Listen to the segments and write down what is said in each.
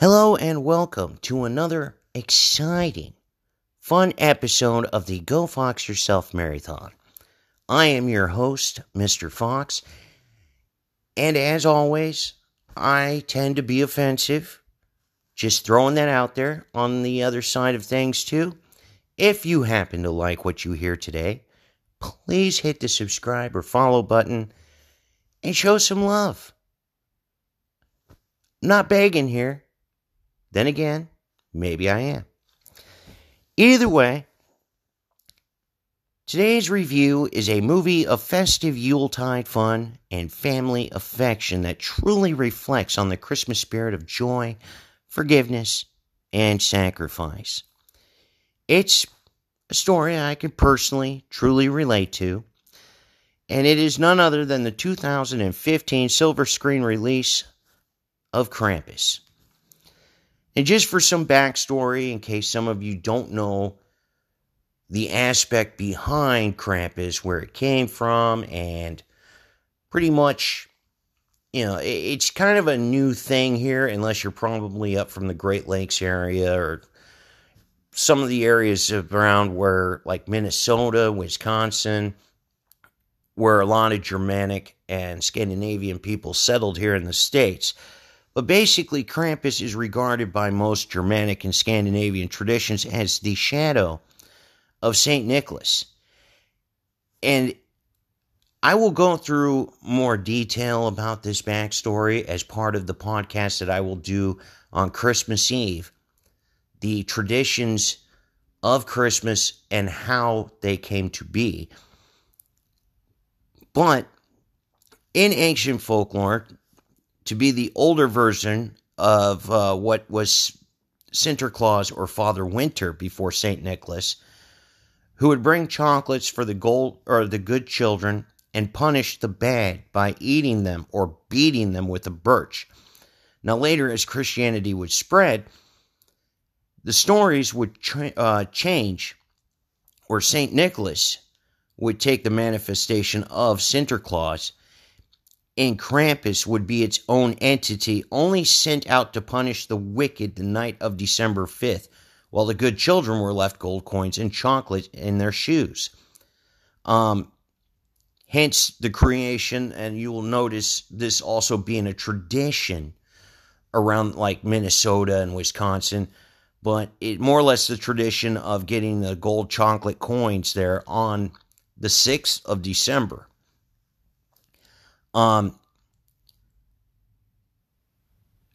Hello and welcome to another exciting, fun episode of the Go Fox Yourself Marathon. I am your host, Mr. Fox, and as always, I tend to be offensive. Just throwing that out there on the other side of things, too. If you happen to like what you hear today, please hit the subscribe or follow button and show some love. Not begging here. Then again, maybe I am. Either way, today's review is a movie of festive Yuletide fun and family affection that truly reflects on the Christmas spirit of joy, forgiveness, and sacrifice. It's a story I can personally truly relate to, and it is none other than the 2015 silver screen release of Krampus. And just for some backstory, in case some of you don't know the aspect behind Krampus, where it came from, and pretty much, you know, it's kind of a new thing here, unless you're probably up from the Great Lakes area or some of the areas around where, like Minnesota, Wisconsin, where a lot of Germanic and Scandinavian people settled here in the States. But basically, Krampus is regarded by most Germanic and Scandinavian traditions as the shadow of St. Nicholas. And I will go through more detail about this backstory as part of the podcast that I will do on Christmas Eve. The traditions of Christmas and how they came to be. But in ancient folklore, to be the older version of uh, what was Sinterklaas or Father Winter before St. Nicholas, who would bring chocolates for the gold or the good children and punish the bad by eating them or beating them with a birch. Now, later, as Christianity would spread, the stories would tra- uh, change, or St. Nicholas would take the manifestation of Sinterklaas and Krampus would be its own entity, only sent out to punish the wicked the night of December 5th, while the good children were left gold coins and chocolate in their shoes. Um, hence the creation, and you will notice this also being a tradition around like Minnesota and Wisconsin, but it more or less the tradition of getting the gold chocolate coins there on the 6th of December. Um,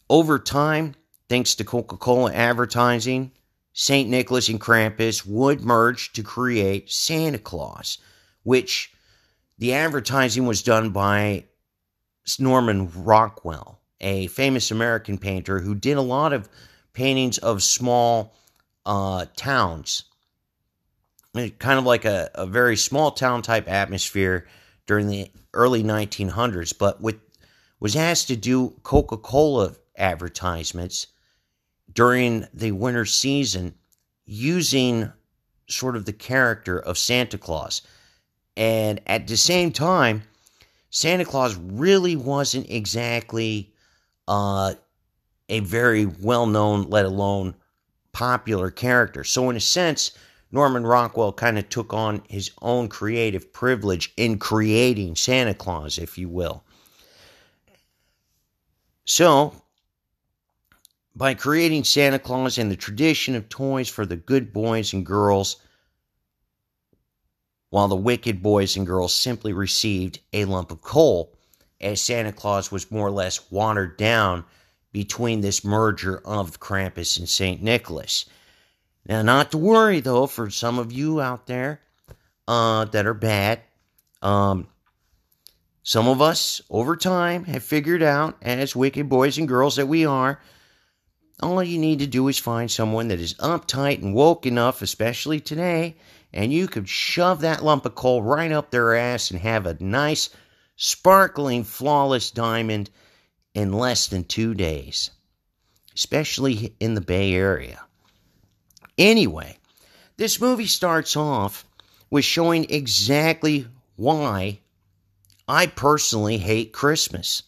over time, thanks to Coca Cola advertising, St. Nicholas and Krampus would merge to create Santa Claus, which the advertising was done by Norman Rockwell, a famous American painter who did a lot of paintings of small uh, towns, kind of like a, a very small town type atmosphere during the early 1900s, but with, was asked to do Coca Cola advertisements during the winter season using sort of the character of Santa Claus. And at the same time, Santa Claus really wasn't exactly uh, a very well known, let alone popular character. So, in a sense, Norman Rockwell kind of took on his own creative privilege in creating Santa Claus, if you will. So, by creating Santa Claus and the tradition of toys for the good boys and girls, while the wicked boys and girls simply received a lump of coal, as Santa Claus was more or less watered down between this merger of Krampus and St. Nicholas. Now, not to worry though, for some of you out there uh, that are bad, um, some of us over time have figured out, as wicked boys and girls that we are, all you need to do is find someone that is uptight and woke enough, especially today, and you could shove that lump of coal right up their ass and have a nice, sparkling, flawless diamond in less than two days, especially in the Bay Area. Anyway, this movie starts off with showing exactly why I personally hate Christmas.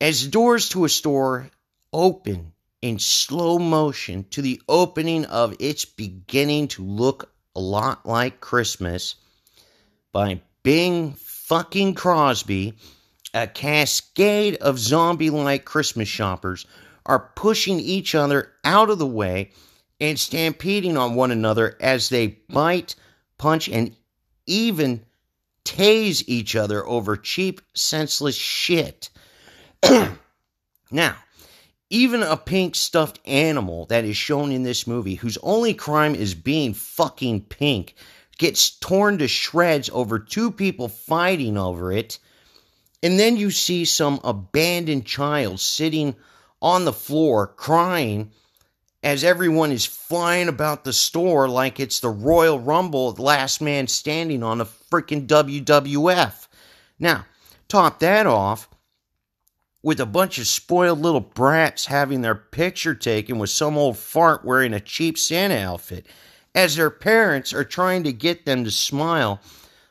As doors to a store open in slow motion to the opening of It's Beginning to Look a Lot Like Christmas by Bing fucking Crosby, a cascade of zombie like Christmas shoppers are pushing each other out of the way and stampeding on one another as they bite, punch, and even tase each other over cheap, senseless shit. now, even a pink stuffed animal that is shown in this movie, whose only crime is being fucking pink, gets torn to shreds over two people fighting over it. And then you see some abandoned child sitting on the floor crying as everyone is flying about the store like it's the Royal Rumble, last man standing on a freaking WWF. Now, top that off with a bunch of spoiled little brats having their picture taken with some old fart wearing a cheap Santa outfit, as their parents are trying to get them to smile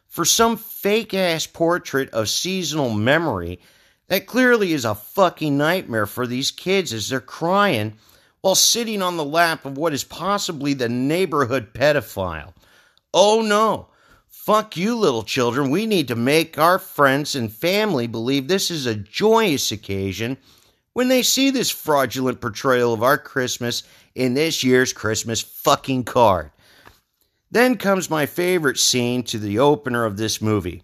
for some fake ass portrait of seasonal memory that clearly is a fucking nightmare for these kids as they're crying while sitting on the lap of what is possibly the neighborhood pedophile. Oh no! Fuck you, little children. We need to make our friends and family believe this is a joyous occasion when they see this fraudulent portrayal of our Christmas in this year's Christmas fucking card. Then comes my favorite scene to the opener of this movie.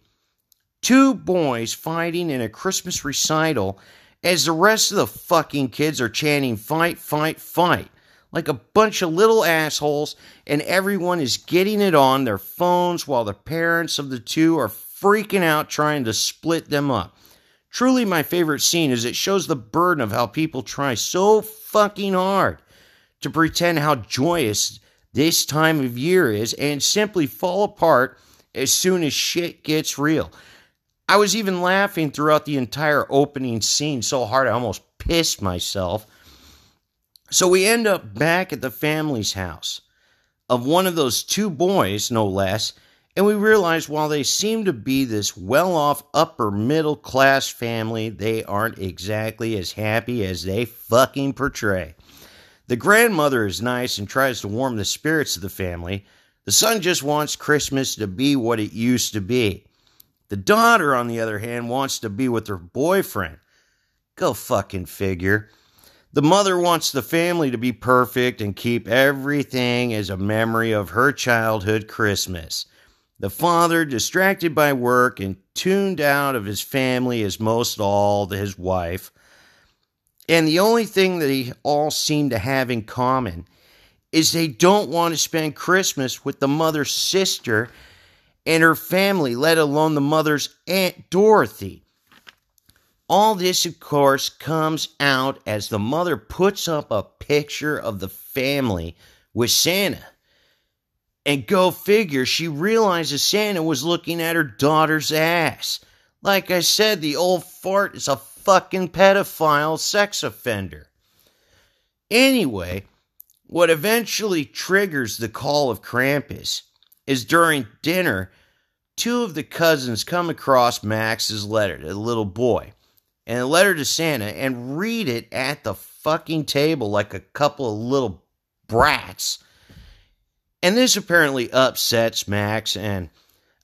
Two boys fighting in a Christmas recital as the rest of the fucking kids are chanting fight, fight, fight like a bunch of little assholes, and everyone is getting it on their phones while the parents of the two are freaking out trying to split them up. Truly, my favorite scene is it shows the burden of how people try so fucking hard to pretend how joyous this time of year is and simply fall apart as soon as shit gets real. I was even laughing throughout the entire opening scene so hard I almost pissed myself. So we end up back at the family's house of one of those two boys, no less, and we realize while they seem to be this well off upper middle class family, they aren't exactly as happy as they fucking portray. The grandmother is nice and tries to warm the spirits of the family. The son just wants Christmas to be what it used to be. The daughter, on the other hand, wants to be with her boyfriend. Go fucking figure. The mother wants the family to be perfect and keep everything as a memory of her childhood Christmas. The father, distracted by work and tuned out of his family is most all to his wife. And the only thing that they all seem to have in common is they don't want to spend Christmas with the mother's sister and her family, let alone the mother's Aunt Dorothy. All this, of course, comes out as the mother puts up a picture of the family with Santa. And go figure, she realizes Santa was looking at her daughter's ass. Like I said, the old fart is a fucking pedophile sex offender. Anyway, what eventually triggers the call of Krampus is during dinner two of the cousins come across Max's letter to the little boy and a letter to Santa and read it at the fucking table like a couple of little brats. And this apparently upsets Max, and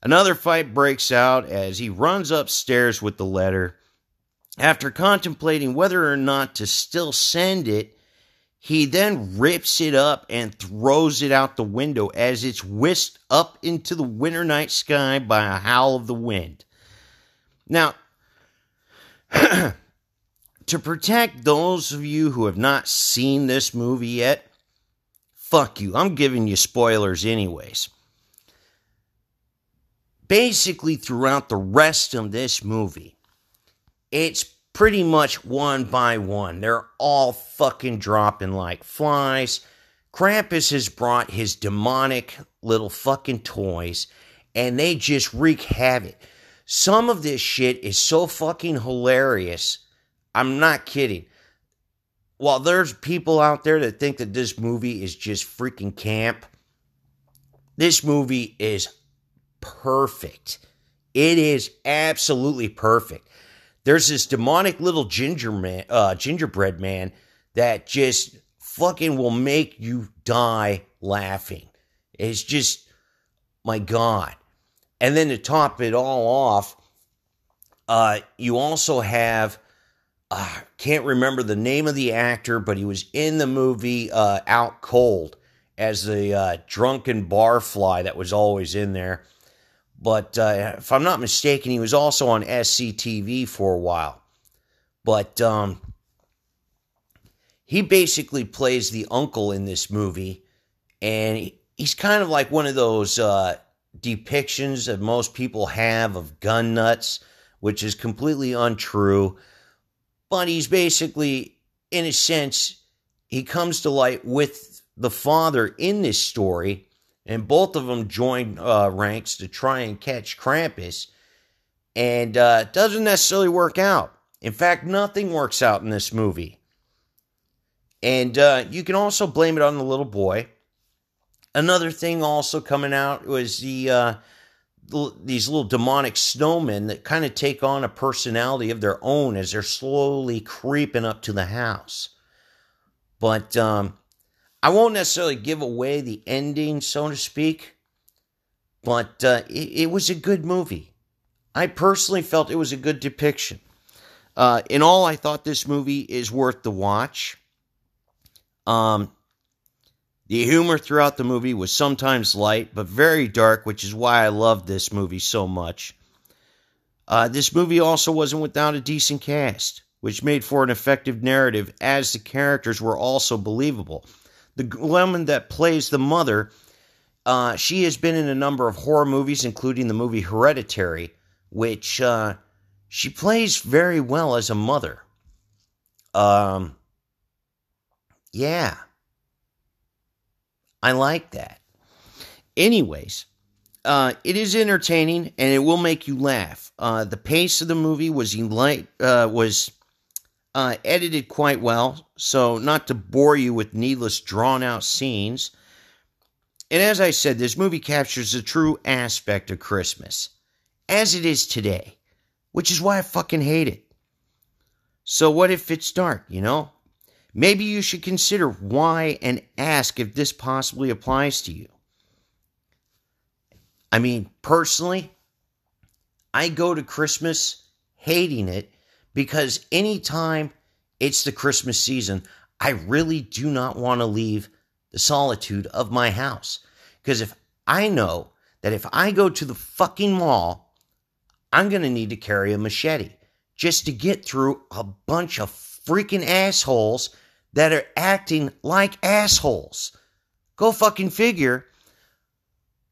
another fight breaks out as he runs upstairs with the letter. After contemplating whether or not to still send it, he then rips it up and throws it out the window as it's whisked up into the winter night sky by a howl of the wind. Now, to protect those of you who have not seen this movie yet, fuck you. I'm giving you spoilers, anyways. Basically, throughout the rest of this movie, it's pretty much one by one. They're all fucking dropping like flies. Krampus has brought his demonic little fucking toys and they just wreak havoc. Some of this shit is so fucking hilarious. I'm not kidding. While there's people out there that think that this movie is just freaking camp, this movie is perfect. It is absolutely perfect. There's this demonic little ginger man, uh, gingerbread man that just fucking will make you die laughing. It's just, my God. And then to top it all off, uh, you also have, uh, can't remember the name of the actor, but he was in the movie uh, Out Cold as the uh, drunken barfly that was always in there. But uh, if I'm not mistaken, he was also on SCTV for a while. But um, he basically plays the uncle in this movie, and he's kind of like one of those uh, depictions that most people have of gun nuts, which is completely untrue. But he's basically, in a sense, he comes to light with the father in this story, and both of them join uh, ranks to try and catch Krampus, and uh, doesn't necessarily work out. In fact, nothing works out in this movie. And uh, you can also blame it on the little boy. Another thing also coming out was the uh, these little demonic snowmen that kind of take on a personality of their own as they're slowly creeping up to the house. But um, I won't necessarily give away the ending, so to speak. But uh, it, it was a good movie. I personally felt it was a good depiction. Uh, in all, I thought this movie is worth the watch. Um, the humor throughout the movie was sometimes light, but very dark, which is why I loved this movie so much. Uh, this movie also wasn't without a decent cast, which made for an effective narrative, as the characters were also believable. The woman that plays the mother, uh, she has been in a number of horror movies, including the movie Hereditary, which uh, she plays very well as a mother. Um, yeah. I like that. Anyways, uh, it is entertaining and it will make you laugh. Uh, the pace of the movie was light, uh, was uh, edited quite well, so not to bore you with needless drawn out scenes. And as I said, this movie captures the true aspect of Christmas as it is today, which is why I fucking hate it. So what if it's dark, you know? Maybe you should consider why and ask if this possibly applies to you. I mean, personally, I go to Christmas hating it because anytime it's the Christmas season, I really do not want to leave the solitude of my house. Because if I know that if I go to the fucking mall, I'm going to need to carry a machete just to get through a bunch of freaking assholes that are acting like assholes. Go fucking figure.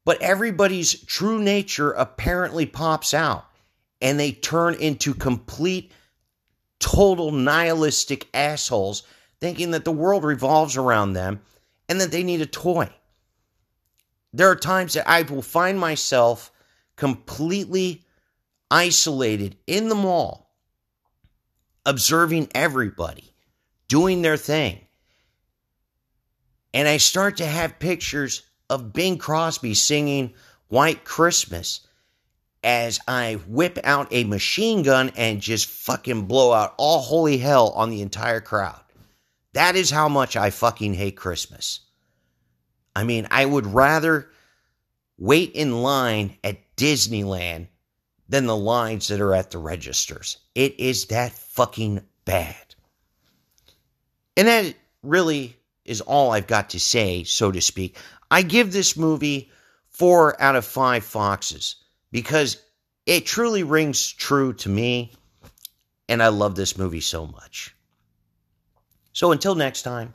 But everybody's true nature apparently pops out and they turn into complete, total nihilistic assholes, thinking that the world revolves around them and that they need a toy. There are times that I will find myself completely isolated in the mall, observing everybody doing their thing. And I start to have pictures of Bing Crosby singing White Christmas as I whip out a machine gun and just fucking blow out all holy hell on the entire crowd. That is how much I fucking hate Christmas. I mean, I would rather wait in line at Disneyland than the lines that are at the registers. It is that fucking bad. And that really is all I've got to say, so to speak. I give this movie four out of five foxes because it truly rings true to me, and I love this movie so much. So until next time,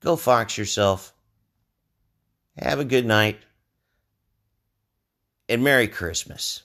go fox yourself. Have a good night. And Merry Christmas.